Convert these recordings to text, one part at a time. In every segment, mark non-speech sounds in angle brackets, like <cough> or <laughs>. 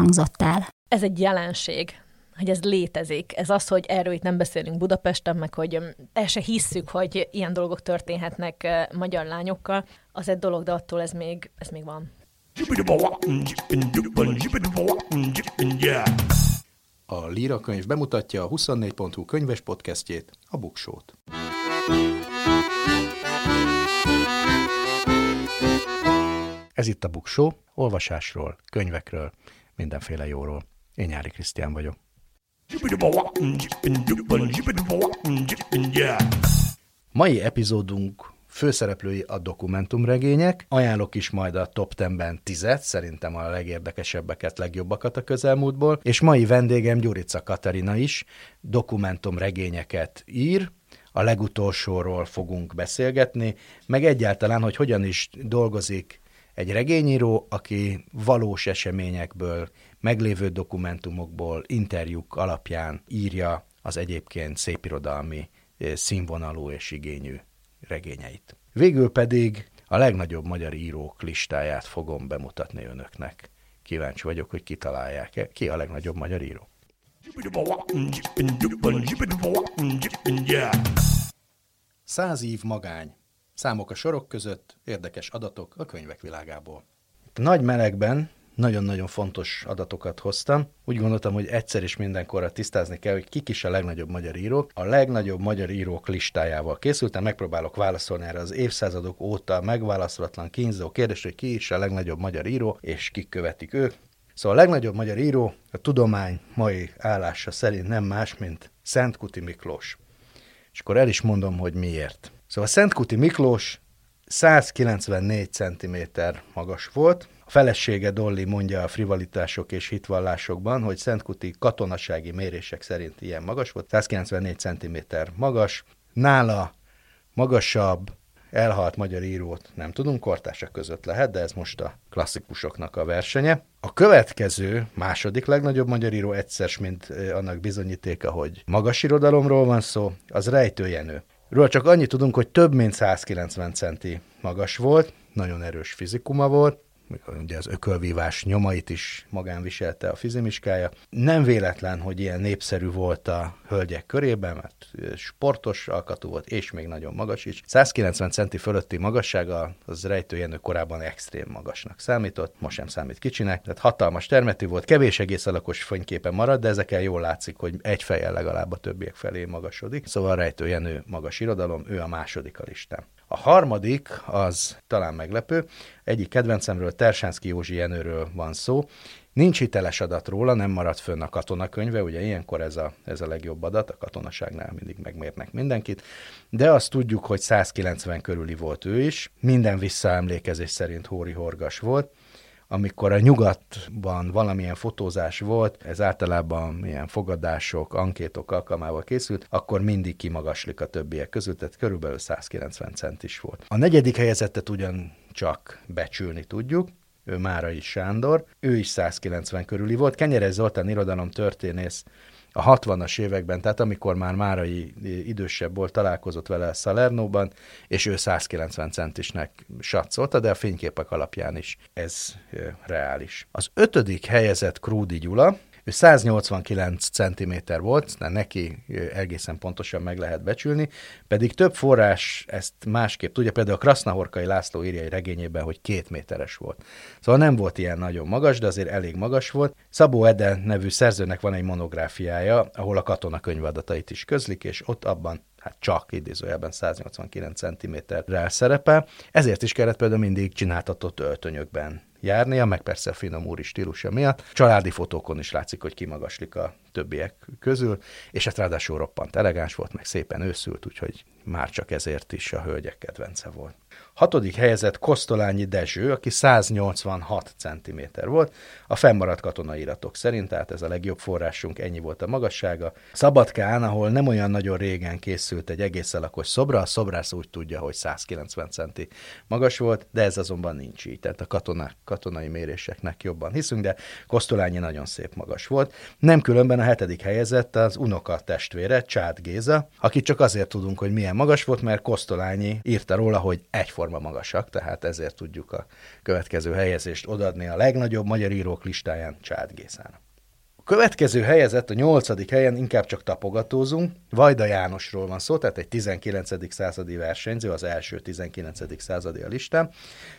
hangzott el. Ez egy jelenség hogy ez létezik. Ez az, hogy erről itt nem beszélünk Budapesten, meg hogy el se hisszük, hogy ilyen dolgok történhetnek magyar lányokkal, az egy dolog, de attól ez még, ez még van. A Líra könyv bemutatja a 24.hu könyves podcastjét, a Buksót. Ez itt a Buksó, olvasásról, könyvekről, mindenféle jóról. Én Nyári Krisztián vagyok. Mai epizódunk főszereplői a dokumentumregények. Ajánlok is majd a top 10-ben tizet, szerintem a legérdekesebbeket, legjobbakat a közelmúltból. És mai vendégem Gyurica Katarina is dokumentumregényeket ír, a legutolsóról fogunk beszélgetni, meg egyáltalán, hogy hogyan is dolgozik egy regényíró, aki valós eseményekből, meglévő dokumentumokból, interjúk alapján írja az egyébként szépirodalmi színvonalú és igényű regényeit. Végül pedig a legnagyobb magyar írók listáját fogom bemutatni önöknek. Kíváncsi vagyok, hogy kitalálják-e, ki a legnagyobb magyar író. Száz év magány. Számok a sorok között, érdekes adatok a könyvek világából. Nagy melegben nagyon-nagyon fontos adatokat hoztam. Úgy gondoltam, hogy egyszer is mindenkorra tisztázni kell, hogy kik is a legnagyobb magyar írók. A legnagyobb magyar írók listájával készültem, megpróbálok válaszolni erre az évszázadok óta megválaszolatlan kínzó kérdés, hogy ki is a legnagyobb magyar író, és kik követik ők. Szóval a legnagyobb magyar író a tudomány mai állása szerint nem más, mint Szent Kuti Miklós. És akkor el is mondom, hogy miért. Szóval Szent Kuti Miklós 194 cm magas volt, a felesége Dolly mondja a frivalitások és hitvallásokban, hogy Szentkuti katonasági mérések szerint ilyen magas volt, 194 cm magas. Nála magasabb, elhalt magyar írót nem tudunk, kortársak között lehet, de ez most a klasszikusoknak a versenye. A következő, második legnagyobb magyar író egyszer, mint annak bizonyítéka, hogy magas irodalomról van szó, az Rejtő Jenő. Ről csak annyit tudunk, hogy több mint 190 centi magas volt, nagyon erős fizikuma volt, ugye az ökölvívás nyomait is magán viselte a fizimiskája. Nem véletlen, hogy ilyen népszerű volt a hölgyek körében, mert sportos alkatú volt, és még nagyon magas is. 190 centi fölötti magassága az rejtőjenő korábban extrém magasnak számított, most sem számít kicsinek, tehát hatalmas termetű volt, kevés egész alakos fényképen marad, de ezeken jól látszik, hogy egy fejjel legalább a többiek felé magasodik. Szóval rejtőjenő magas irodalom, ő a második a listán. A harmadik az talán meglepő, egyik kedvencemről, Tersánszki Józsi Jenőről van szó. Nincs hiteles adat róla, nem maradt fönn a katonakönyve, ugye ilyenkor ez a, ez a legjobb adat, a katonaságnál mindig megmérnek mindenkit, de azt tudjuk, hogy 190 körüli volt ő is, minden visszaemlékezés szerint Hóri Horgas volt, amikor a nyugatban valamilyen fotózás volt, ez általában ilyen fogadások, ankétok alkalmával készült, akkor mindig kimagaslik a többiek között, tehát körülbelül 190 cent is volt. A negyedik helyezettet ugyan csak becsülni tudjuk, ő Márai Sándor, ő is 190 körüli volt. Kenyerez Zoltán irodalom történész a 60-as években, tehát amikor már Márai idősebb volt, találkozott vele Salernóban, és ő 190 centisnek satszolta, de a fényképek alapján is ez reális. Az ötödik helyezett Krúdi Gyula, ő 189 cm volt, de neki egészen pontosan meg lehet becsülni, pedig több forrás ezt másképp tudja, például a Krasznahorkai László írja egy regényében, hogy két méteres volt. Szóval nem volt ilyen nagyon magas, de azért elég magas volt. Szabó Ede nevű szerzőnek van egy monográfiája, ahol a katona könyvadatait is közlik, és ott abban hát csak idézőjelben 189 cm-rel szerepel, ezért is kellett például mindig csináltatott öltönyökben járnia, meg persze a finom úri stílusa miatt. Családi fotókon is látszik, hogy kimagaslik a többiek közül, és hát ráadásul roppant elegáns volt, meg szépen őszült, úgyhogy már csak ezért is a hölgyek kedvence volt. Hatodik helyezett Kosztolányi Dezső, aki 186 cm volt, a fennmaradt katonai iratok szerint, tehát ez a legjobb forrásunk, ennyi volt a magassága. Szabadkán, ahol nem olyan nagyon régen készült egy egész alakos szobra, a szobrász úgy tudja, hogy 190 cm magas volt, de ez azonban nincs így, tehát a katonák, katonai méréseknek jobban hiszünk, de Kosztolányi nagyon szép magas volt. Nem különben a hetedik helyezett az unoka testvére, Csád Géza, aki csak azért tudunk, hogy milyen magas volt, mert Kosztolányi írta róla, hogy egyforma magasak, tehát ezért tudjuk a következő helyezést odadni a legnagyobb magyar írók listáján Csád Gézának. A következő helyezett, a nyolcadik helyen inkább csak tapogatózunk. Vajda Jánosról van szó, tehát egy 19. századi versenyző, az első 19. századi a listán.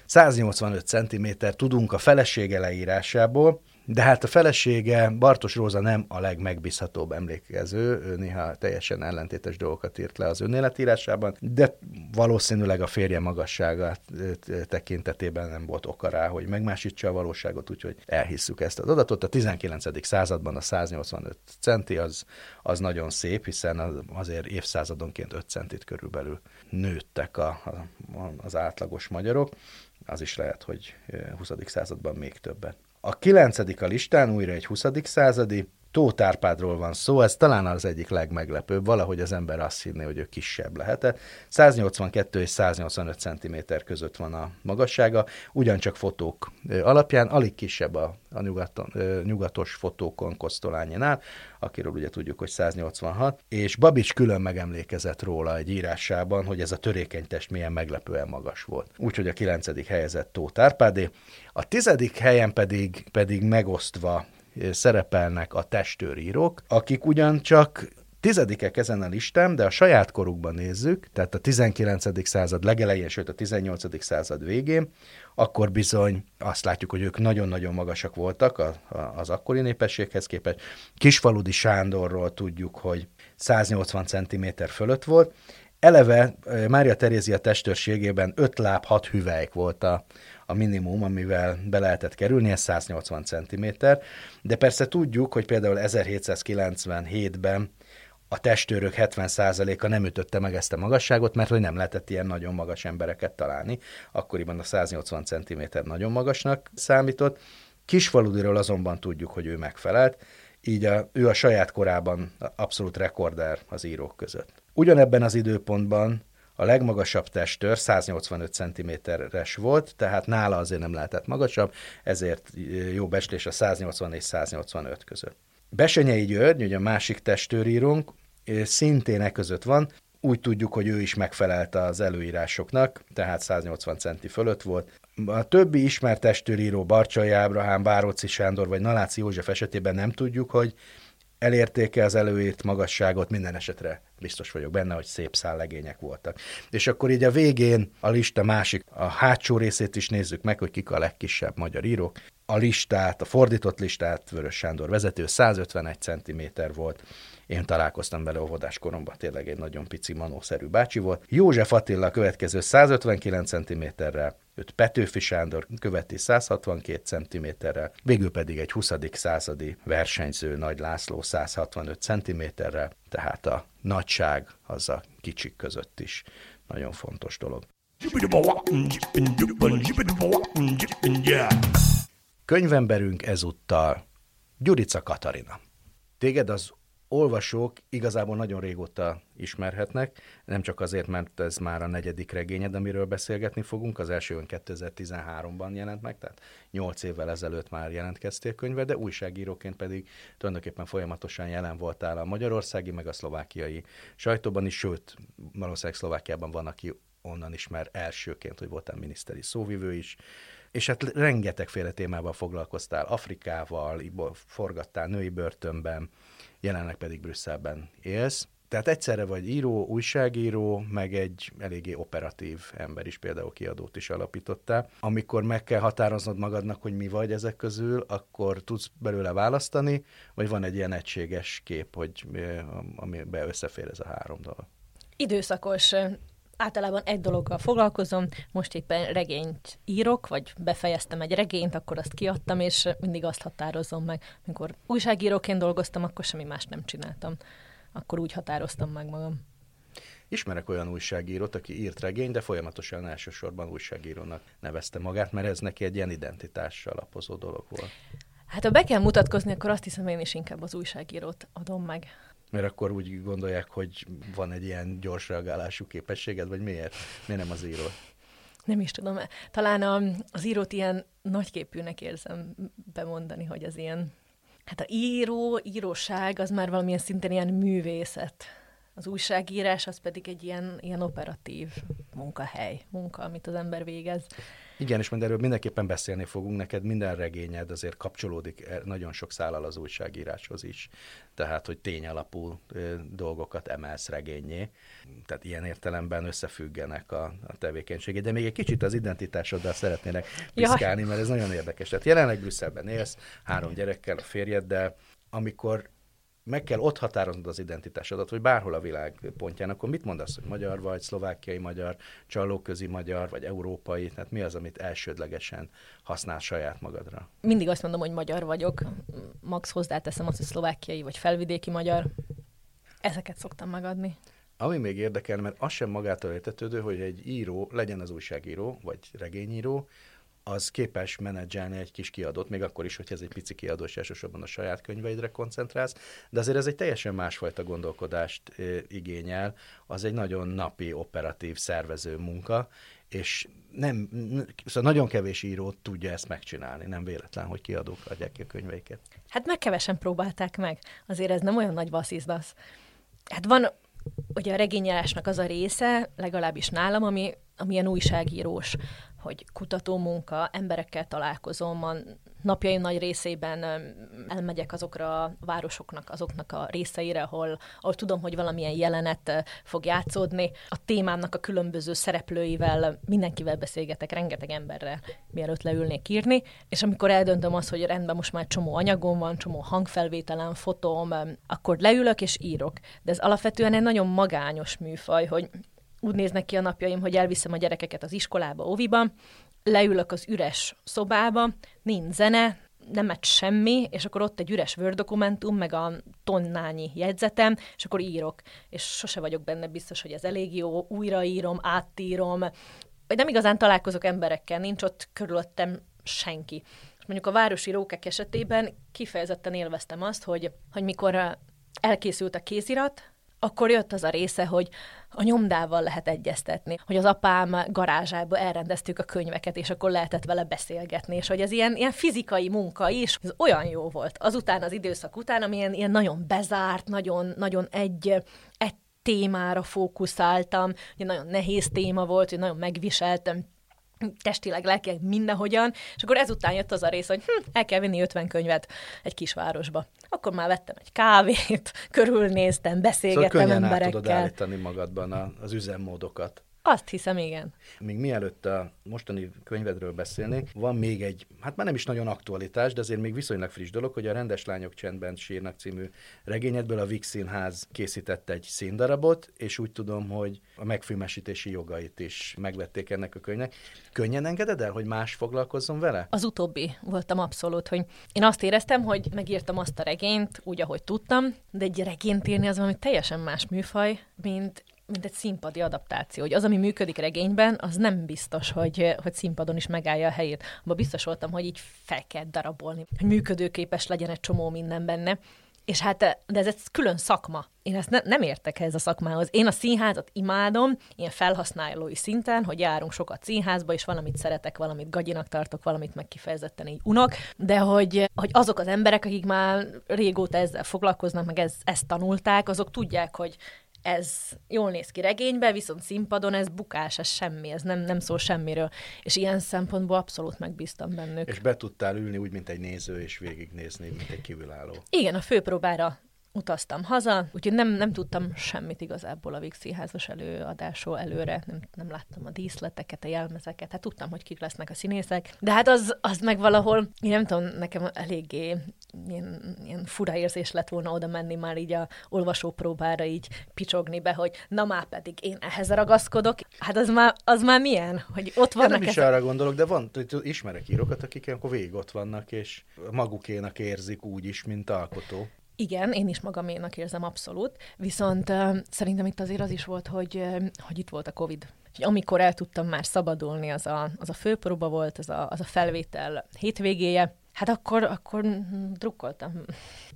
185 cm tudunk a felesége leírásából, de hát a felesége, Bartos Róza nem a legmegbízhatóbb emlékező, ő néha teljesen ellentétes dolgokat írt le az önéletírásában, de valószínűleg a férje magassága tekintetében nem volt oka rá, hogy megmásítsa a valóságot, úgyhogy elhisszük ezt az adatot. A 19. században a 185 centi az, az nagyon szép, hiszen azért évszázadonként 5 centit körülbelül nőttek a, a, az átlagos magyarok. Az is lehet, hogy 20. században még többet. A kilencedik a listán újra egy 20. századi, Tóth Árpádról van szó, ez talán az egyik legmeglepőbb, valahogy az ember azt hinné, hogy ő kisebb lehet. 182 és 185 cm között van a magassága, ugyancsak fotók alapján, alig kisebb a, a nyugaton, nyugatos fotókon Kosztolányinál, akiről ugye tudjuk, hogy 186, és Babics külön megemlékezett róla egy írásában, hogy ez a törékeny test milyen meglepően magas volt. Úgyhogy a kilencedik helyezett Tóth Árpádé, a tizedik helyen pedig, pedig megosztva szerepelnek a testőrírók, akik ugyancsak tizedikek ezen a listán, de a saját korukban nézzük, tehát a 19. század legelején, sőt a 18. század végén, akkor bizony azt látjuk, hogy ők nagyon-nagyon magasak voltak a, a, az akkori népességhez képest. Kisfaludi Sándorról tudjuk, hogy 180 cm fölött volt. Eleve Mária Terézia testőrségében 5 láb 6 hüvelyk volt a, a minimum, amivel be lehetett kerülni, ez 180 cm, de persze tudjuk, hogy például 1797-ben a testőrök 70%-a nem ütötte meg ezt a magasságot, mert hogy nem lehetett ilyen nagyon magas embereket találni. Akkoriban a 180 cm nagyon magasnak számított. Kisfaludiról azonban tudjuk, hogy ő megfelelt, így a, ő a saját korában abszolút rekorder az írók között. Ugyanebben az időpontban a legmagasabb testőr 185 cm-es volt, tehát nála azért nem lehetett magasabb, ezért jó beslés a 180 és 185 között. Besenyei György, ugye a másik testőrírunk, szintén e között van, úgy tudjuk, hogy ő is megfelelt az előírásoknak, tehát 180 centi fölött volt. A többi ismert testőríró, Barcsai Ábrahám, Báróci Sándor vagy Naláci József esetében nem tudjuk, hogy elérték-e az előírt magasságot, minden esetre biztos vagyok benne, hogy szép szállegények voltak. És akkor így a végén a lista másik, a hátsó részét is nézzük meg, hogy kik a legkisebb magyar írók. A listát, a fordított listát Vörös Sándor vezető 151 cm volt, én találkoztam vele óvodás koromban, tényleg egy nagyon pici manószerű bácsi volt. József Attila következő 159 cm-rel, őt Petőfi Sándor követi 162 cm-rel, végül pedig egy 20. századi versenyző Nagy László 165 cm-rel, tehát a nagyság az a kicsik között is nagyon fontos dolog. Könyvemberünk ezúttal Gyurica Katarina. Téged az olvasók igazából nagyon régóta ismerhetnek, nem csak azért, mert ez már a negyedik regényed, amiről beszélgetni fogunk, az első ön 2013-ban jelent meg, tehát 8 évvel ezelőtt már jelentkeztél könyve, de újságíróként pedig tulajdonképpen folyamatosan jelen voltál a magyarországi, meg a szlovákiai sajtóban is, sőt, valószínűleg Szlovákiában van, aki onnan ismer elsőként, hogy voltál miniszteri szóvivő is, és hát rengetegféle témával foglalkoztál, Afrikával, forgattál női börtönben, jelenleg pedig Brüsszelben élsz. Tehát egyszerre vagy író, újságíró, meg egy eléggé operatív ember is, például kiadót is alapítottál. Amikor meg kell határoznod magadnak, hogy mi vagy ezek közül, akkor tudsz belőle választani, vagy van egy ilyen egységes kép, hogy amiben összefér ez a három dolog? Időszakos általában egy dologgal foglalkozom, most éppen regényt írok, vagy befejeztem egy regényt, akkor azt kiadtam, és mindig azt határozom meg. Amikor újságíróként dolgoztam, akkor semmi más nem csináltam. Akkor úgy határoztam meg magam. Ismerek olyan újságírót, aki írt regény, de folyamatosan elsősorban újságírónak nevezte magát, mert ez neki egy ilyen identitással alapozó dolog volt. Hát ha be kell mutatkozni, akkor azt hiszem én is inkább az újságírót adom meg. Mert akkor úgy gondolják, hogy van egy ilyen gyors reagálású képességed, vagy miért? Miért nem az író? Nem is tudom. Talán a, az írót ilyen nagyképűnek érzem bemondani, hogy az ilyen... Hát a író, íróság az már valamilyen szinten ilyen művészet. Az újságírás az pedig egy ilyen, ilyen operatív munkahely, munka, amit az ember végez. Igen, és majd erről mindenképpen beszélni fogunk. Neked minden regényed azért kapcsolódik e, nagyon sok szállal az újságíráshoz is. Tehát, hogy tényalapú dolgokat emelsz regényé. Tehát ilyen értelemben összefüggenek a, a tevékenységed. De még egy kicsit az identitásoddal szeretnének piszkálni, mert ez nagyon érdekes. Tehát jelenleg Brüsszelben élsz, három gyerekkel, a férjeddel, amikor meg kell ott határoznod az identitásodat, hogy bárhol a világ pontján, akkor mit mondasz, hogy magyar vagy, szlovákiai magyar, csalóközi magyar, vagy európai, tehát mi az, amit elsődlegesen használ saját magadra? Mindig azt mondom, hogy magyar vagyok, max hozzáteszem azt, hogy szlovákiai vagy felvidéki magyar. Ezeket szoktam megadni. Ami még érdekel, mert az sem magától értetődő, hogy egy író, legyen az újságíró, vagy regényíró, az képes menedzselni egy kis kiadót, még akkor is, hogy ez egy pici kiadó, és elsősorban a saját könyveidre koncentrálsz, de azért ez egy teljesen másfajta gondolkodást igényel, az egy nagyon napi, operatív, szervező munka, és nem, szóval nagyon kevés író tudja ezt megcsinálni, nem véletlen, hogy kiadók adják ki a könyveiket. Hát meg kevesen próbálták meg, azért ez nem olyan nagy vasszizdasz. Hát van ugye a regényelásnak az a része, legalábbis nálam, ami, ami ilyen újságírós hogy kutatómunka, emberekkel találkozom, a napjaim nagy részében elmegyek azokra a városoknak, azoknak a részeire, ahol, ahol tudom, hogy valamilyen jelenet fog játszódni. A témámnak a különböző szereplőivel, mindenkivel beszélgetek, rengeteg emberrel, mielőtt leülnék írni, és amikor eldöntöm azt, hogy rendben most már csomó anyagom van, csomó hangfelvételem, fotóm, akkor leülök és írok. De ez alapvetően egy nagyon magányos műfaj, hogy úgy néznek ki a napjaim, hogy elviszem a gyerekeket az iskolába, oviba, leülök az üres szobába, nincs zene, nem megy semmi, és akkor ott egy üres Word dokumentum, meg a tonnányi jegyzetem, és akkor írok. És sose vagyok benne biztos, hogy ez elég jó, újraírom, áttírom, vagy nem igazán találkozok emberekkel, nincs ott körülöttem senki. És mondjuk a városi rókek esetében kifejezetten élveztem azt, hogy, hogy mikor elkészült a kézirat, akkor jött az a része, hogy a nyomdával lehet egyeztetni, hogy az apám garázsába elrendeztük a könyveket, és akkor lehetett vele beszélgetni, és hogy ez ilyen, ilyen fizikai munka is, ez olyan jó volt. Azután az időszak után, ami ilyen, ilyen nagyon bezárt, nagyon, nagyon egy, egy témára fókuszáltam, ugye nagyon nehéz téma volt, hogy nagyon megviseltem testileg, lelkileg mindenhogyan, és akkor ezután jött az a rész, hogy hm, el kell vinni 50 könyvet egy kisvárosba. Akkor már vettem egy kávét, <laughs> körülnéztem, beszélgettem szóval emberekkel. Szóval tudod állítani magadban az üzemmódokat. Azt hiszem, igen. Még mielőtt a mostani könyvedről beszélnék, van még egy, hát már nem is nagyon aktualitás, de azért még viszonylag friss dolog, hogy a Rendes Lányok Csendben sírnak című regényedből a Vix Színház készített egy színdarabot, és úgy tudom, hogy a megfilmesítési jogait is megvették ennek a könyvnek. Könnyen engeded el, hogy más foglalkozzon vele? Az utóbbi voltam abszolút, hogy én azt éreztem, hogy megírtam azt a regényt úgy, ahogy tudtam, de egy regényt írni az valami teljesen más műfaj, mint mint egy színpadi adaptáció, hogy az, ami működik regényben, az nem biztos, hogy, hogy színpadon is megállja a helyét. Abban biztos voltam, hogy így fel kell darabolni, hogy működőképes legyen egy csomó minden benne. És hát, de ez egy külön szakma. Én ezt ne, nem értek ez a szakmához. Én a színházat imádom, ilyen felhasználói szinten, hogy járunk sokat színházba, és valamit szeretek, valamit gagyinak tartok, valamit meg kifejezetten így unok, de hogy, hogy azok az emberek, akik már régóta ezzel foglalkoznak, meg ez, ezt tanulták, azok tudják, hogy ez jól néz ki regénybe, viszont színpadon ez bukás, ez semmi, ez nem, nem szól semmiről. És ilyen szempontból abszolút megbíztam bennük. És be tudtál ülni úgy, mint egy néző, és végignézni, mint egy kívülálló. Igen, a főpróbára utaztam haza, úgyhogy nem, nem tudtam semmit igazából a Víg Színházas előadásról előre, nem, nem láttam a díszleteket, a jelmezeket, hát tudtam, hogy kik lesznek a színészek, de hát az, az meg valahol, én nem tudom, nekem eléggé ilyen, ilyen fura érzés lett volna oda menni már így a olvasópróbára így picsogni be, hogy na már pedig én ehhez ragaszkodok. Hát az már, az már milyen, hogy ott vannak... Ja, nem is ezek... arra gondolok, de van, ismerek írókat, akik akkor végig ott vannak, és magukénak érzik úgy is, mint alkotó. Igen, én is magaménak érzem abszolút, viszont uh, szerintem itt azért az is volt, hogy, uh, hogy itt volt a Covid. Úgyhogy amikor el tudtam már szabadulni, az a, az a főpróba volt, az a, az a felvétel hétvégéje, Hát akkor, akkor drukkoltam.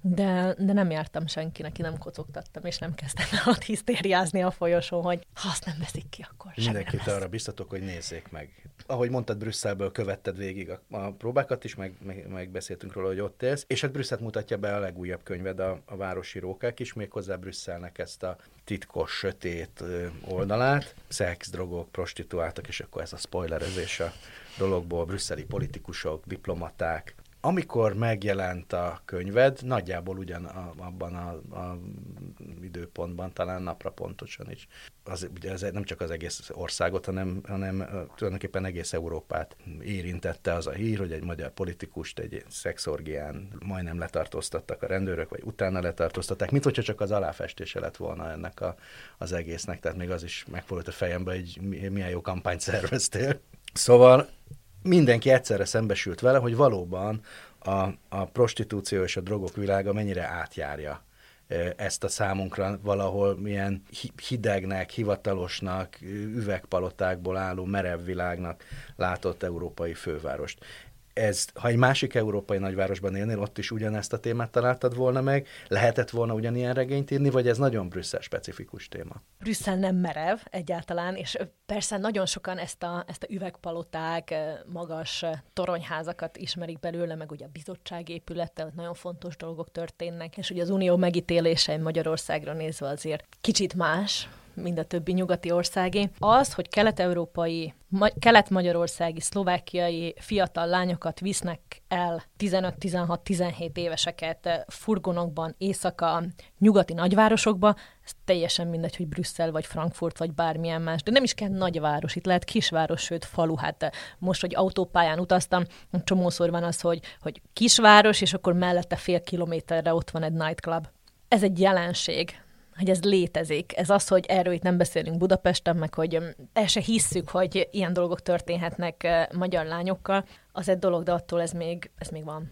De, de nem jártam senkinek, ki nem kocogtattam, és nem kezdtem el ott hisztériázni a folyosón, hogy ha azt nem veszik ki, akkor Mindenkit arra biztatok, hogy nézzék meg. Ahogy mondtad, Brüsszelből követted végig a, a próbákat is, meg, meg, meg beszéltünk róla, hogy ott élsz, és hát Brüsszelt mutatja be a legújabb könyved, a, a Városi Rókák is, méghozzá Brüsszelnek ezt a titkos, sötét oldalát, szex, drogok, prostituáltak, és akkor ez a spoilerezés a dologból, brüsszeli politikusok, diplomaták, amikor megjelent a könyved, nagyjából ugyan a, abban a, a időpontban, talán napra pontosan is, az, ugye ez nem csak az egész országot, hanem, hanem tulajdonképpen egész Európát érintette az a hír, hogy egy magyar politikust egy szexorgián majdnem letartóztattak a rendőrök, vagy utána letartóztatták, mint hogyha csak az aláfestése lett volna ennek a, az egésznek, tehát még az is megfordult a fejembe, hogy milyen jó kampányt szerveztél. Szóval mindenki egyszerre szembesült vele, hogy valóban a, a prostitúció és a drogok világa mennyire átjárja ezt a számunkra valahol milyen hidegnek, hivatalosnak, üvegpalotákból álló merev világnak látott európai fővárost ez, ha egy másik európai nagyvárosban élnél, ott is ugyanezt a témát találtad volna meg? Lehetett volna ugyanilyen regényt írni, vagy ez nagyon Brüsszel specifikus téma? Brüsszel nem merev egyáltalán, és persze nagyon sokan ezt a, ezt a üvegpaloták, magas toronyházakat ismerik belőle, meg ugye a bizottság épülete, nagyon fontos dolgok történnek, és ugye az unió megítélése Magyarországra nézve azért kicsit más, mint a többi nyugati országé. Az, hogy kelet-európai, ma- kelet-magyarországi, szlovákiai fiatal lányokat visznek el 15-16-17 éveseket eh, furgonokban éjszaka nyugati nagyvárosokba, ez teljesen mindegy, hogy Brüsszel, vagy Frankfurt, vagy bármilyen más. De nem is kell nagyváros, itt lehet kisváros, sőt falu. Hát eh, most, hogy autópályán utaztam, csomószor van az, hogy, hogy kisváros, és akkor mellette fél kilométerre ott van egy nightclub. Ez egy jelenség, hogy ez létezik. Ez az, hogy erről itt nem beszélünk Budapesten, meg hogy el se hisszük, hogy ilyen dolgok történhetnek magyar lányokkal, az egy dolog, de attól ez még, ez még van.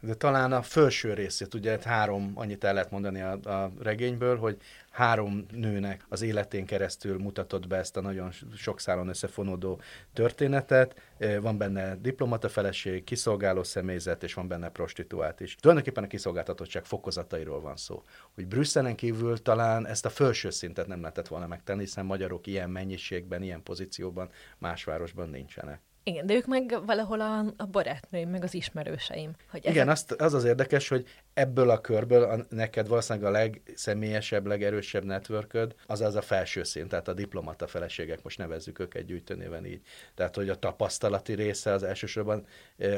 De talán a felső részét, ugye három, annyit el lehet mondani a, a regényből, hogy három nőnek az életén keresztül mutatott be ezt a nagyon sok szálon összefonódó történetet. Van benne diplomata feleség, kiszolgáló személyzet, és van benne prostituált is. Tulajdonképpen a kiszolgáltatottság fokozatairól van szó. Hogy Brüsszelen kívül talán ezt a felső szintet nem lehetett volna megtenni, hiszen magyarok ilyen mennyiségben, ilyen pozícióban más városban nincsenek. Igen, de ők meg valahol a, a barátnőim, meg az ismerőseim. Hogy ezek... Igen, azt, az az érdekes, hogy ebből a körből a, neked valószínűleg a legszemélyesebb, legerősebb networköd, az az a felső szint, tehát a diplomata feleségek, most nevezzük őket gyűjtőnéven így. Tehát, hogy a tapasztalati része az elsősorban,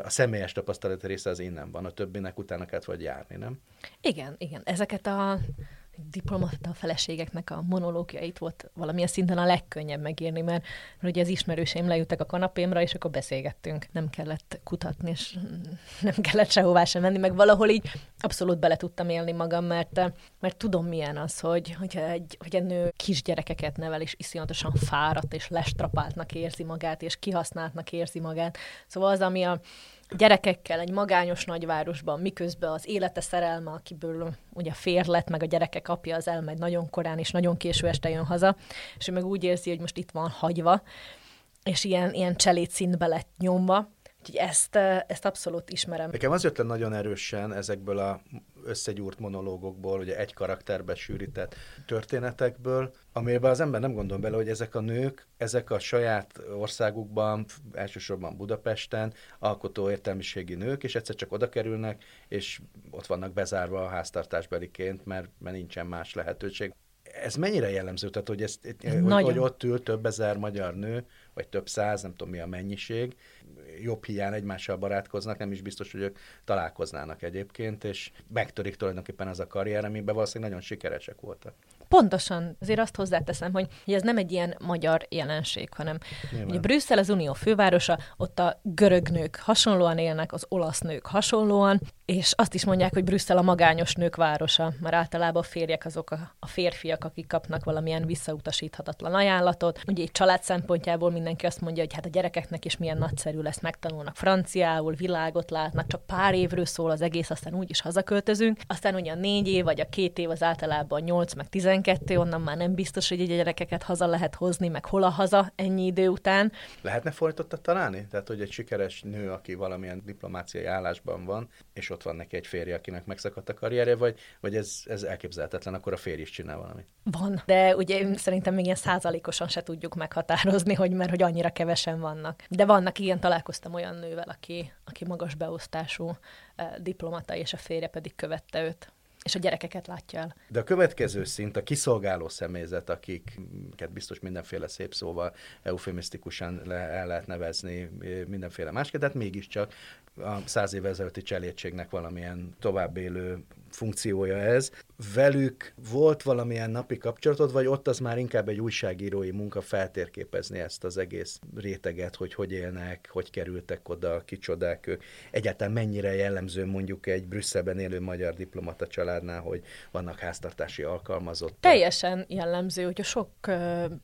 a személyes tapasztalati része az innen van, a többinek utána kellett vagy járni, nem? Igen, igen. Ezeket a diplomata feleségeknek a monológiait volt valamilyen szinten a legkönnyebb megírni, mert, mert ugye az ismerőseim leültek a kanapémra, és akkor beszélgettünk. Nem kellett kutatni, és nem kellett sehová sem menni, meg valahol így abszolút bele tudtam élni magam, mert, mert tudom milyen az, hogy, hogyha egy, hogy egy nő kisgyerekeket nevel, és iszonyatosan fáradt, és lestrapáltnak érzi magát, és kihasználtnak érzi magát. Szóval az, ami a, gyerekekkel egy magányos nagyvárosban, miközben az élete szerelme, akiből ugye fér lett, meg a gyerekek apja az elmegy nagyon korán, és nagyon késő este jön haza, és ő meg úgy érzi, hogy most itt van hagyva, és ilyen, ilyen cselét szintbe lett nyomva, Úgyhogy ezt, ezt abszolút ismerem. Nekem az jött le nagyon erősen ezekből a összegyúrt monológokból, ugye egy karakterbe sűrített történetekből, amiben az ember nem gondol bele, hogy ezek a nők, ezek a saját országukban, elsősorban Budapesten alkotó értelmiségi nők, és egyszer csak oda kerülnek, és ott vannak bezárva a háztartásbeliként, mert, mert nincsen más lehetőség. Ez mennyire jellemző? Tehát, hogy, ezt, hogy, hogy ott ül több ezer magyar nő, vagy több száz, nem tudom mi a mennyiség, jobb hiány egymással barátkoznak, nem is biztos, hogy ők találkoznának egyébként, és megtörik tulajdonképpen az a karrier, amiben valószínűleg nagyon sikeresek voltak. Pontosan, azért azt hozzáteszem, hogy, ez nem egy ilyen magyar jelenség, hanem Nyilván. ugye Brüsszel az unió fővárosa, ott a görög nők hasonlóan élnek, az olasz nők hasonlóan, és azt is mondják, hogy Brüsszel a magányos nők városa, mert általában a férjek azok a, a férfiak, akik kapnak valamilyen visszautasíthatatlan ajánlatot. Ugye egy család szempontjából mindenki azt mondja, hogy hát a gyerekeknek is milyen nagyszerű lesz, megtanulnak franciául, világot látnak, csak pár évről szól az egész, aztán úgy is hazaköltözünk. Aztán ugye a négy év vagy a két év az általában 8 meg 12, onnan már nem biztos, hogy a gyerekeket haza lehet hozni, meg hol a haza ennyi idő után. Lehetne fordítottat találni? Tehát, hogy egy sikeres nő, aki valamilyen diplomáciai állásban van, és ott ott van neki egy férje, akinek megszakadt a karrierje, vagy, vagy ez, ez elképzelhetetlen, akkor a férj is csinál valamit. Van, de ugye szerintem még ilyen százalékosan se tudjuk meghatározni, hogy mert hogy annyira kevesen vannak. De vannak, igen, találkoztam olyan nővel, aki, aki magas beosztású eh, diplomata, és a férje pedig követte őt és a gyerekeket látja el. De a következő szint a kiszolgáló személyzet, akiket biztos mindenféle szép szóval eufemisztikusan le, el lehet nevezni mindenféle másképp, de hát mégiscsak a száz évvel ezelőtti cselédségnek valamilyen továbbélő funkciója ez. Velük volt valamilyen napi kapcsolatod, vagy ott az már inkább egy újságírói munka feltérképezni ezt az egész réteget, hogy hogy élnek, hogy kerültek oda, kicsodák ők. Egyáltalán mennyire jellemző mondjuk egy Brüsszelben élő magyar diplomata családnál, hogy vannak háztartási alkalmazottak? Teljesen jellemző, hogy sok,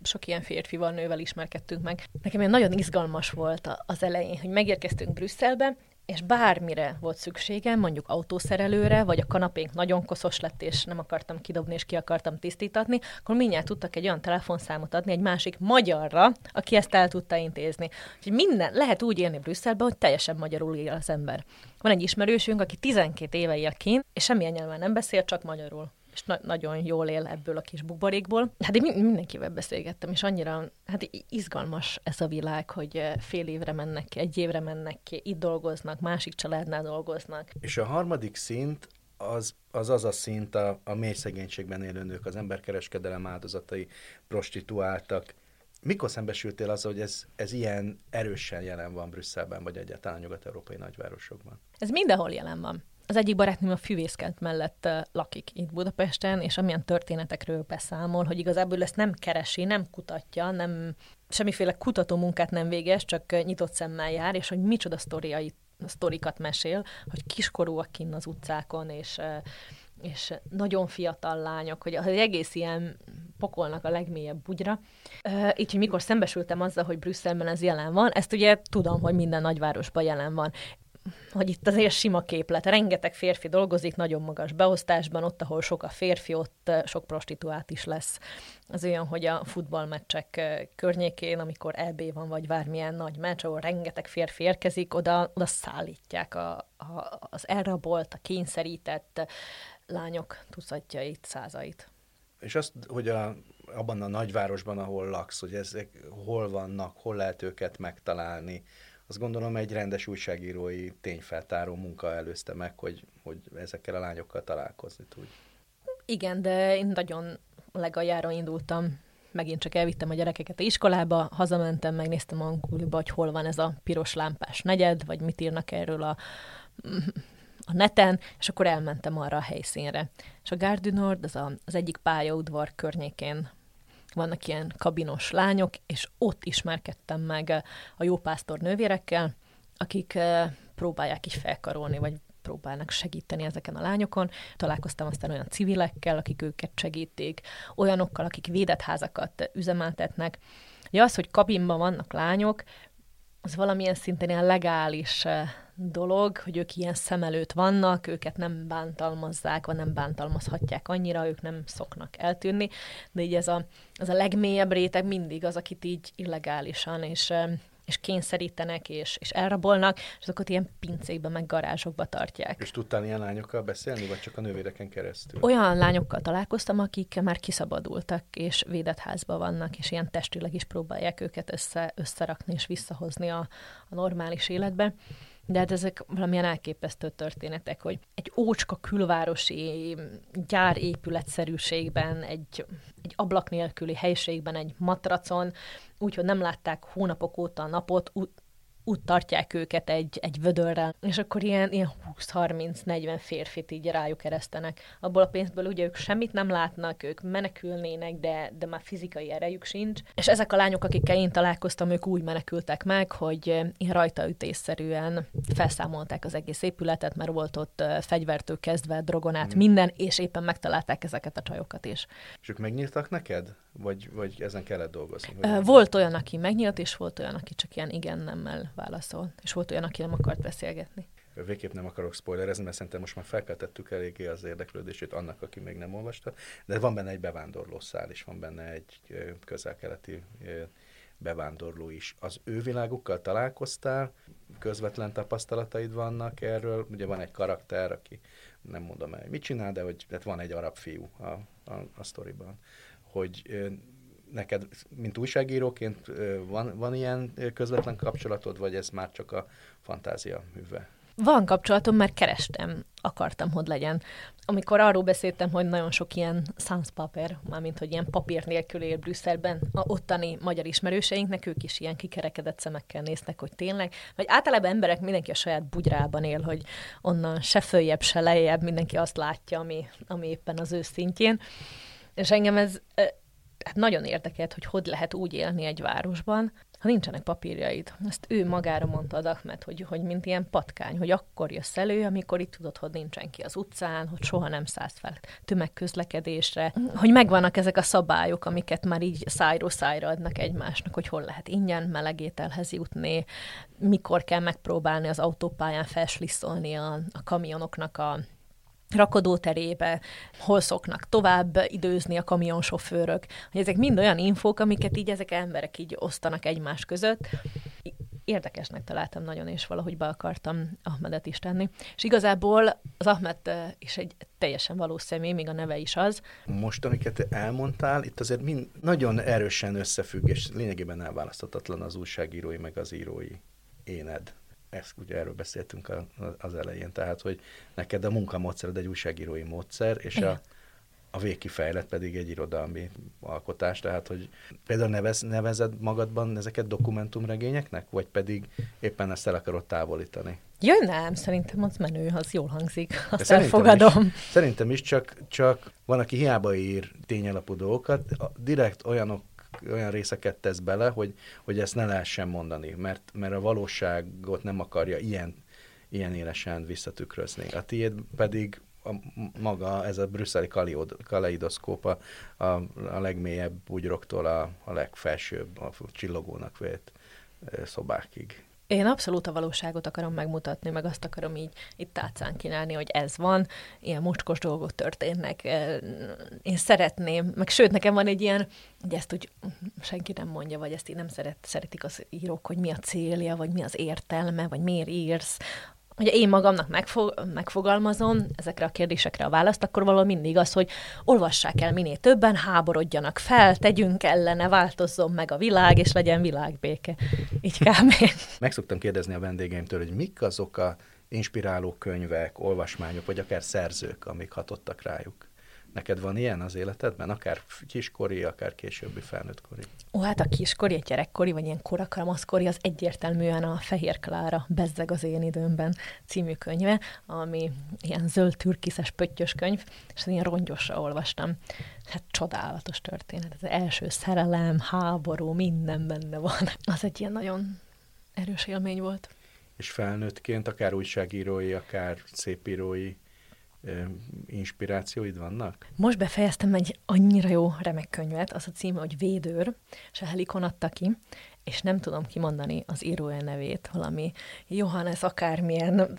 sok ilyen férfival, nővel ismerkedtünk meg. Nekem ilyen nagyon izgalmas volt az elején, hogy megérkeztünk Brüsszelbe, és bármire volt szükségem, mondjuk autószerelőre, vagy a kanapénk nagyon koszos lett, és nem akartam kidobni, és ki akartam tisztítatni, akkor mindjárt tudtak egy olyan telefonszámot adni egy másik magyarra, aki ezt el tudta intézni. Úgyhogy minden, lehet úgy élni Brüsszelben, hogy teljesen magyarul él az ember. Van egy ismerősünk, aki 12 éve él kint, és semmilyen nyelven nem beszél, csak magyarul és na- nagyon jól él ebből a kis buborékból. Hát én mindenkivel beszélgettem, és annyira hát izgalmas ez a világ, hogy eh, fél évre mennek ki, egy évre mennek ki, itt dolgoznak, másik családnál dolgoznak. És a harmadik szint az az, az a szint a, a mély szegénységben élő nők, az emberkereskedelem áldozatai, prostituáltak. Mikor szembesültél az, hogy ez, ez ilyen erősen jelen van Brüsszelben, vagy egyáltalán nyugat-európai nagyvárosokban? Ez mindenhol jelen van. Az egyik barátnőm a Fűvészkent mellett lakik itt Budapesten, és amilyen történetekről beszámol, hogy igazából ezt nem keresi, nem kutatja, nem semmiféle kutató munkát nem végez, csak nyitott szemmel jár, és hogy micsoda sztoriait, sztorikat mesél, hogy kiskorúak kinn az utcákon, és és nagyon fiatal lányok, hogy az egész ilyen pokolnak a legmélyebb bugyra. Így, hogy mikor szembesültem azzal, hogy Brüsszelben ez jelen van, ezt ugye tudom, hogy minden nagyvárosban jelen van hogy itt azért sima képlet. Rengeteg férfi dolgozik nagyon magas beosztásban, ott, ahol sok a férfi, ott sok prostituált is lesz. Az olyan, hogy a futballmeccsek környékén, amikor EB van, vagy bármilyen nagy meccs, ahol rengeteg férfi érkezik, oda, oda szállítják a, a, az elrabolt, a kényszerített lányok tucatjait, százait. És azt, hogy a, abban a nagyvárosban, ahol laksz, hogy ezek hol vannak, hol lehet őket megtalálni, azt gondolom egy rendes újságírói tényfeltáró munka előzte meg, hogy, hogy ezekkel a lányokkal találkozni tudj. Igen, de én nagyon legaljára indultam. Megint csak elvittem a gyerekeket a iskolába, hazamentem, megnéztem a hogy hol van ez a piros lámpás negyed, vagy mit írnak erről a, a neten, és akkor elmentem arra a helyszínre. És a Gare az az egyik pályaudvar környékén vannak ilyen kabinos lányok, és ott ismerkedtem meg a jópásztor nővérekkel, akik eh, próbálják is felkarolni, vagy próbálnak segíteni ezeken a lányokon. Találkoztam aztán olyan civilekkel, akik őket segítik, olyanokkal, akik védett házakat üzemeltetnek. Ja, az, hogy kabinban vannak lányok, az valamilyen szinten ilyen legális eh, dolog, hogy ők ilyen szem előtt vannak, őket nem bántalmazzák, vagy nem bántalmazhatják annyira, ők nem szoknak eltűnni, de így ez a, ez a legmélyebb réteg mindig az, akit így illegálisan és és kényszerítenek, és, és elrabolnak, és azokat ilyen pincékben, meg garázsokba tartják. És tudtál ilyen lányokkal beszélni, vagy csak a nővéreken keresztül? Olyan lányokkal találkoztam, akik már kiszabadultak, és védett házban vannak, és ilyen testileg is próbálják őket össze, összerakni, és visszahozni a, a normális életbe. De hát ezek valamilyen elképesztő történetek, hogy egy ócska külvárosi gyárépületszerűségben, egy, egy ablak nélküli helységben, egy matracon, úgyhogy nem látták hónapok óta a napot, úgy tartják őket egy, egy vödörrel, és akkor ilyen, ilyen 20-30-40 férfit így rájuk keresztenek. Abból a pénzből ugye ők semmit nem látnak, ők menekülnének, de, de már fizikai erejük sincs. És ezek a lányok, akikkel én találkoztam, ők úgy menekültek meg, hogy ilyen rajtaütésszerűen felszámolták az egész épületet, mert volt ott fegyvertől kezdve, drogonát, mm. minden, és éppen megtalálták ezeket a csajokat is. És ők megnyíltak neked? Vagy, vagy ezen kellett dolgozni? Vagy volt olyan, aki megnyílt, és volt olyan, aki csak ilyen igen-nemmel válaszol. És volt olyan, aki nem akart beszélgetni. Végképp nem akarok spoilerezni, mert szerintem most már felkeltettük eléggé az érdeklődését annak, aki még nem olvasta, de van benne egy bevándorló szál is, van benne egy közel-keleti bevándorló is. Az ő világukkal találkoztál, közvetlen tapasztalataid vannak erről, ugye van egy karakter, aki nem mondom el, mit csinál, de hogy tehát van egy arab fiú a, a, a sztoriban, hogy neked, mint újságíróként van, van ilyen közvetlen kapcsolatod, vagy ez már csak a fantázia műve? Van kapcsolatom, mert kerestem, akartam, hogy legyen. Amikor arról beszéltem, hogy nagyon sok ilyen sans paper, mármint, hogy ilyen papír nélkül él Brüsszelben, a ottani magyar ismerőseinknek ők is ilyen kikerekedett szemekkel néznek, hogy tényleg, vagy általában emberek mindenki a saját bugyrában él, hogy onnan se följebb, se lejjebb, mindenki azt látja, ami, ami éppen az ő szintjén. És engem ez hát nagyon érdekelt, hogy hogy lehet úgy élni egy városban, ha nincsenek papírjaid. Ezt ő magára mondta az Ahmed, hogy, hogy mint ilyen patkány, hogy akkor jössz elő, amikor itt tudod, hogy nincsen ki az utcán, hogy soha nem szállsz fel tömegközlekedésre, hogy megvannak ezek a szabályok, amiket már így szájról szájra adnak egymásnak, hogy hol lehet ingyen melegételhez jutni, mikor kell megpróbálni az autópályán felslisszolni a, a kamionoknak a rakodóterébe, hol szoknak tovább időzni a kamionsofőrök, hogy ezek mind olyan infók, amiket így ezek emberek így osztanak egymás között. Érdekesnek találtam nagyon, és valahogy be akartam Ahmedet is tenni. És igazából az Ahmed is egy teljesen valós személy, még a neve is az. Most, amiket elmondtál, itt azért mind nagyon erősen összefügg, és lényegében elválaszthatatlan az újságírói meg az írói éned ezt ugye erről beszéltünk a, az elején, tehát, hogy neked a munkamódszer egy újságírói módszer, és a, a végkifejlet pedig egy irodalmi alkotás, tehát, hogy például nevez, nevezed magadban ezeket dokumentumregényeknek, vagy pedig éppen ezt el akarod távolítani? Jaj, nem, szerintem az menő, az jól hangzik, azt szerintem elfogadom. Is, szerintem is, csak, csak van, aki hiába ír tényalapú dolgokat, direkt olyanok olyan részeket tesz bele, hogy, hogy ezt ne lehessen mondani, mert, mert a valóságot nem akarja ilyen, ilyen élesen visszatükrözni. A tiéd pedig a, maga, ez a brüsszeli kaleidoszkóp a, a, a legmélyebb bugyroktól a, a legfelsőbb, a csillogónak vélt szobákig. Én abszolút a valóságot akarom megmutatni, meg azt akarom így itt tátszán kínálni, hogy ez van, ilyen mocskos dolgok történnek. Én szeretném, meg sőt, nekem van egy ilyen, hogy ezt úgy senki nem mondja, vagy ezt így nem szeret, szeretik az írók, hogy mi a célja, vagy mi az értelme, vagy miért írsz, hogyha én magamnak megfog, megfogalmazom ezekre a kérdésekre a választ, akkor valahol mindig az, hogy olvassák el minél többen, háborodjanak fel, tegyünk ellene, változzon meg a világ, és legyen világbéke. Így kb. <laughs> Meg szoktam kérdezni a vendégeimtől, hogy mik azok a inspiráló könyvek, olvasmányok, vagy akár szerzők, amik hatottak rájuk. Neked van ilyen az életedben, akár kiskori, akár későbbi felnőttkori? Ó, hát a kiskori, a gyerekkori, vagy ilyen korakamaszkori, az egyértelműen a Fehér Klára, Bezzeg az én időmben című könyve, ami ilyen zöld türkiszes pöttyös könyv, és ilyen rongyosra olvastam. Hát csodálatos történet. Az első szerelem, háború, minden benne van. Az egy ilyen nagyon erős élmény volt. És felnőttként, akár újságírói, akár szépírói inspirációid vannak? Most befejeztem egy annyira jó remek könyvet, az a címe, hogy Védőr, és a Helikon adta ki, és nem tudom kimondani az írója nevét, valami Johannes akármilyen,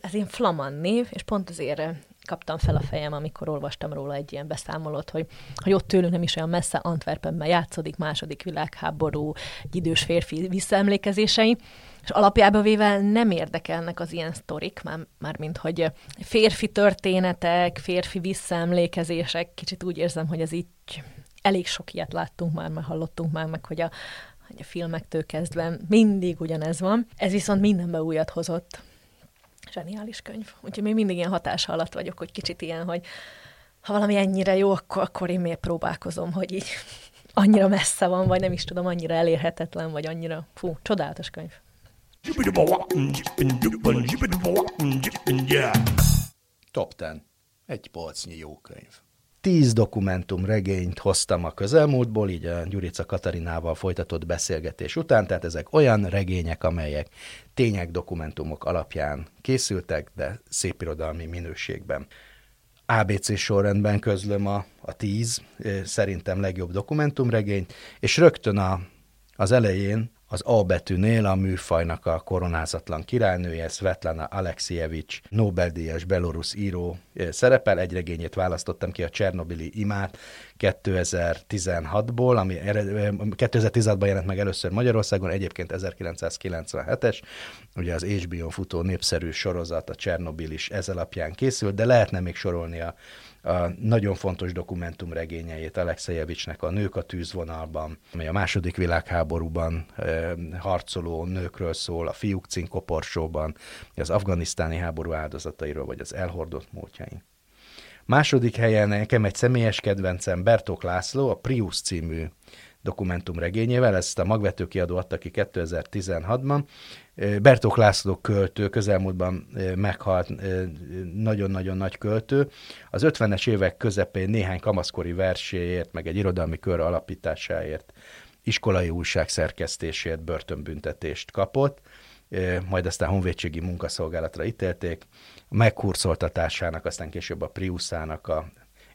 ez ilyen flaman név, és pont azért kaptam fel a fejem, amikor olvastam róla egy ilyen beszámolót, hogy, hogy ott tőlünk nem is olyan messze Antwerpenben játszódik második világháború, egy idős férfi visszaemlékezései, és alapjában véve nem érdekelnek az ilyen sztorik, már, már mint hogy férfi történetek, férfi visszaemlékezések, kicsit úgy érzem, hogy ez így elég sok ilyet láttunk már, mert hallottunk már meg, hogy a, hogy a filmektől kezdve mindig ugyanez van. Ez viszont mindenbe újat hozott. Zseniális könyv. Úgyhogy még mindig ilyen hatása alatt vagyok, hogy kicsit ilyen, hogy ha valami ennyire jó, akkor, akkor én miért próbálkozom, hogy így annyira messze van, vagy nem is tudom, annyira elérhetetlen, vagy annyira, fú, csodálatos könyv. Top 10. Egy polcnyi jó könyv. Tíz dokumentum regényt hoztam a közelmúltból, így a Gyurica Katarinával folytatott beszélgetés után, tehát ezek olyan regények, amelyek tények, dokumentumok alapján készültek, de szépirodalmi minőségben. ABC sorrendben közlöm a, a tíz szerintem legjobb dokumentumregényt, és rögtön a, az elején az A betűnél a műfajnak a koronázatlan királynője, Svetlana Alexievics, Nobel-díjas belorusz író szerepel. Egy regényét választottam ki, a Csernobili imát 2016-ból, ami 2016-ban jelent meg először Magyarországon, egyébként 1997-es, ugye az HBO futó népszerű sorozat, a Csernobil is ez alapján készült, de lehetne még sorolni a a nagyon fontos dokumentumregényeit Alexejevicsnek a Nők a tűzvonalban, amely a második világháborúban e, harcoló nőkről szól, a Fiúk cinkoporsóban, az afganisztáni háború áldozatairól, vagy az elhordott módjain. Második helyen nekem egy személyes kedvencem Bertók László, a Prius című dokumentumregényével, ezt a Magvető kiadó adta ki 2016-ban. Bertók László költő, közelmúltban meghalt, nagyon-nagyon nagy költő. Az 50-es évek közepén néhány kamaszkori verséért, meg egy irodalmi kör alapításáért, iskolai újság szerkesztésért börtönbüntetést kapott, majd aztán honvédségi munkaszolgálatra ítélték, megkurszoltatásának, aztán később a Priuszának a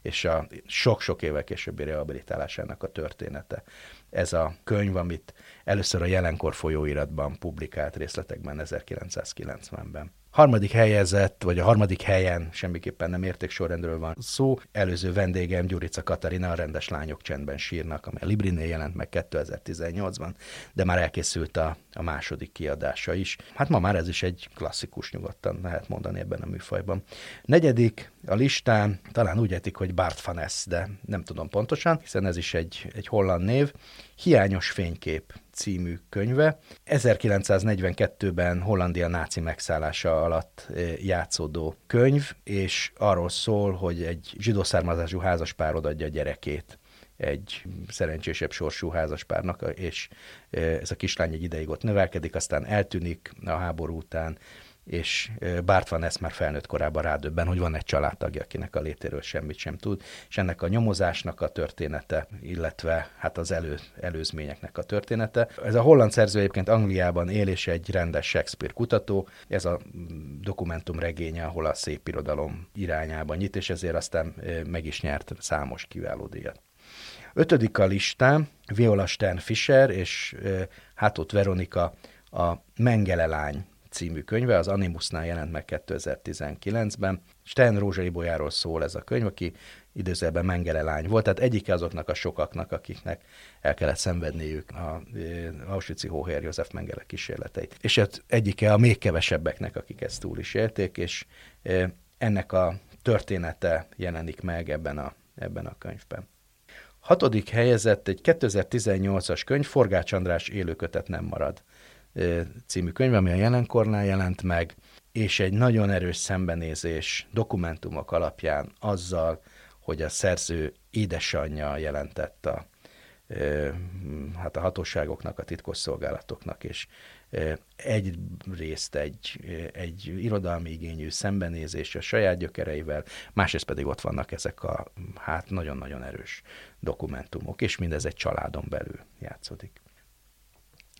és a sok-sok évvel későbbi rehabilitálásának a története. Ez a könyv, amit először a jelenkor folyóiratban publikált részletekben 1990-ben. Harmadik helyezett, vagy a harmadik helyen semmiképpen nem értéksorrendről van szó. Előző vendégem Gyurica Katarina, a rendes lányok csendben sírnak, amely Librinél jelent meg 2018-ban, de már elkészült a, a második kiadása is. Hát ma már ez is egy klasszikus nyugodtan lehet mondani ebben a műfajban. Negyedik a listán, talán úgy etik, hogy Bart van de nem tudom pontosan, hiszen ez is egy, egy holland név. Hiányos fénykép című könyve. 1942-ben Hollandia náci megszállása alatt eh, játszódó könyv, és arról szól, hogy egy zsidó származású házaspár adja a gyerekét egy szerencsésebb sorsú házaspárnak, és eh, ez a kislány egy ideig ott növelkedik, aztán eltűnik a háború után, és Bart van ezt már felnőtt korában rádöbben, hogy van egy családtagja, akinek a létéről semmit sem tud, és ennek a nyomozásnak a története, illetve hát az elő, előzményeknek a története. Ez a holland szerző egyébként Angliában él, és egy rendes Shakespeare kutató. Ez a mm, dokumentum regénye, ahol a szép irodalom irányába nyit, és ezért aztán meg is nyert számos kiváló díjat. Ötödik a listán Viola Stern Fischer és Hátott Veronika a Mengele lány című könyve, az Animusnál jelent meg 2019-ben. Sten Rózsai Bolyáról szól ez a könyv, aki időzőben Mengele lány volt, tehát egyike azoknak a sokaknak, akiknek el kellett szenvedniük a Auschwitz-i Hóhér József Mengele kísérleteit. És hát egyike a még kevesebbeknek, akik ezt túl is élték, és ennek a története jelenik meg ebben a, ebben a könyvben. Hatodik helyezett egy 2018-as könyv, Forgács András élőkötet nem marad című könyv, ami a jelenkornál jelent meg, és egy nagyon erős szembenézés dokumentumok alapján azzal, hogy a szerző édesanyja jelentett a, hát a hatóságoknak, a titkosszolgálatoknak, és egyrészt egy, egy irodalmi igényű szembenézés a saját gyökereivel, másrészt pedig ott vannak ezek a hát nagyon-nagyon erős dokumentumok, és mindez egy családon belül játszódik.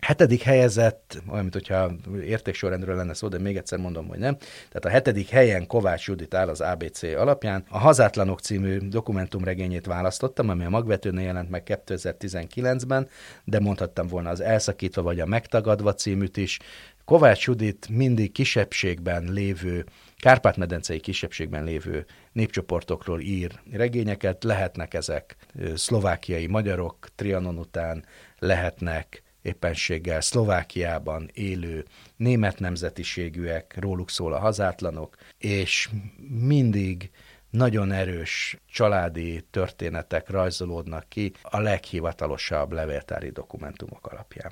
Hetedik helyezett, olyan, mint hogyha értéksorrendről lenne szó, de még egyszer mondom, hogy nem. Tehát a hetedik helyen Kovács Judit áll az ABC alapján. A Hazátlanok című dokumentumregényét választottam, ami a Magvetőnél jelent meg 2019-ben, de mondhattam volna az Elszakítva vagy a Megtagadva címűt is. Kovács Judit mindig kisebbségben lévő, Kárpát-medencei kisebbségben lévő népcsoportokról ír regényeket, lehetnek ezek szlovákiai magyarok, Trianon után, lehetnek éppenséggel Szlovákiában élő német nemzetiségűek, róluk szól a hazátlanok, és mindig nagyon erős családi történetek rajzolódnak ki a leghivatalosabb levéltári dokumentumok alapján.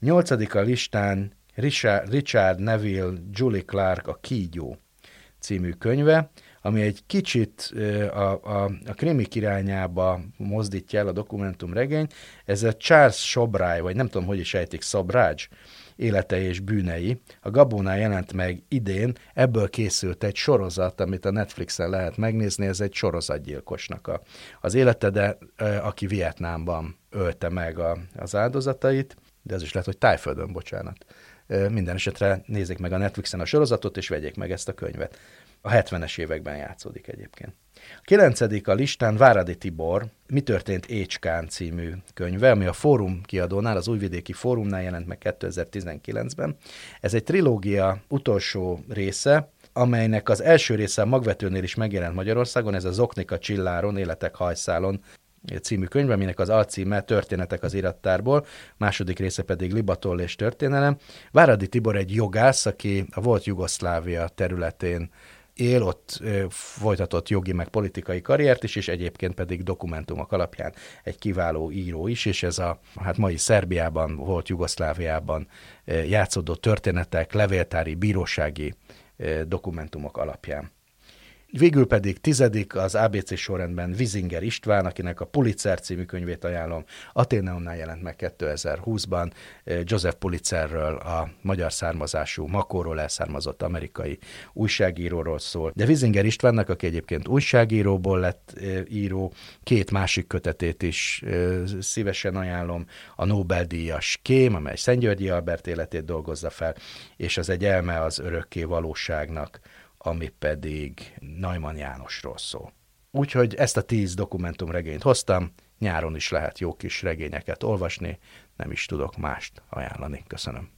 Nyolcadik a listán Richard, Neville Julie Clark a Kígyó című könyve, ami egy kicsit a, a, a krimik irányába mozdítja el a dokumentum regény. Ez a Charles Sobráj, vagy nem tudom, hogy is ejtik, Szabrágy, élete és bűnei. A Gabónál jelent meg idén, ebből készült egy sorozat, amit a Netflixen lehet megnézni, ez egy sorozatgyilkosnak a, az élete, de aki Vietnámban ölte meg a, az áldozatait, de az is lehet, hogy Tájföldön, bocsánat. Minden esetre nézzék meg a Netflixen a sorozatot, és vegyék meg ezt a könyvet. A 70-es években játszódik egyébként. A kilencedik a listán Váradi Tibor, Mi történt Écskán című könyve, ami a Fórum kiadónál, az Újvidéki Fórumnál jelent meg 2019-ben. Ez egy trilógia utolsó része, amelynek az első része a magvetőnél is megjelent Magyarországon, ez a Zoknika Csilláron, Életek hajszálon című könyv, aminek az alcíme Történetek az irattárból, második része pedig Libatoll és történelem. Váradi Tibor egy jogász, aki a volt Jugoszlávia területén él, ott folytatott jogi meg politikai karriert is, és egyébként pedig dokumentumok alapján egy kiváló író is, és ez a hát mai Szerbiában, volt Jugoszláviában játszódó történetek, levéltári, bírósági dokumentumok alapján. Végül pedig tizedik az ABC sorrendben Vizinger István, akinek a Pulitzer című könyvét ajánlom. Ateneumnál jelent meg 2020-ban. Eh, Joseph Pulitzerről, a magyar származású, Makóról elszármazott amerikai újságíróról szól. De Vizinger Istvánnak, aki egyébként újságíróból lett eh, író, két másik kötetét is eh, szívesen ajánlom. A Nobel-díjas Kém, amely Szentgyörgyi Albert életét dolgozza fel, és az egy elme az örökké valóságnak ami pedig Neumann Jánosról szól. Úgyhogy ezt a tíz dokumentumregényt hoztam, nyáron is lehet jó kis regényeket olvasni, nem is tudok mást ajánlani. Köszönöm.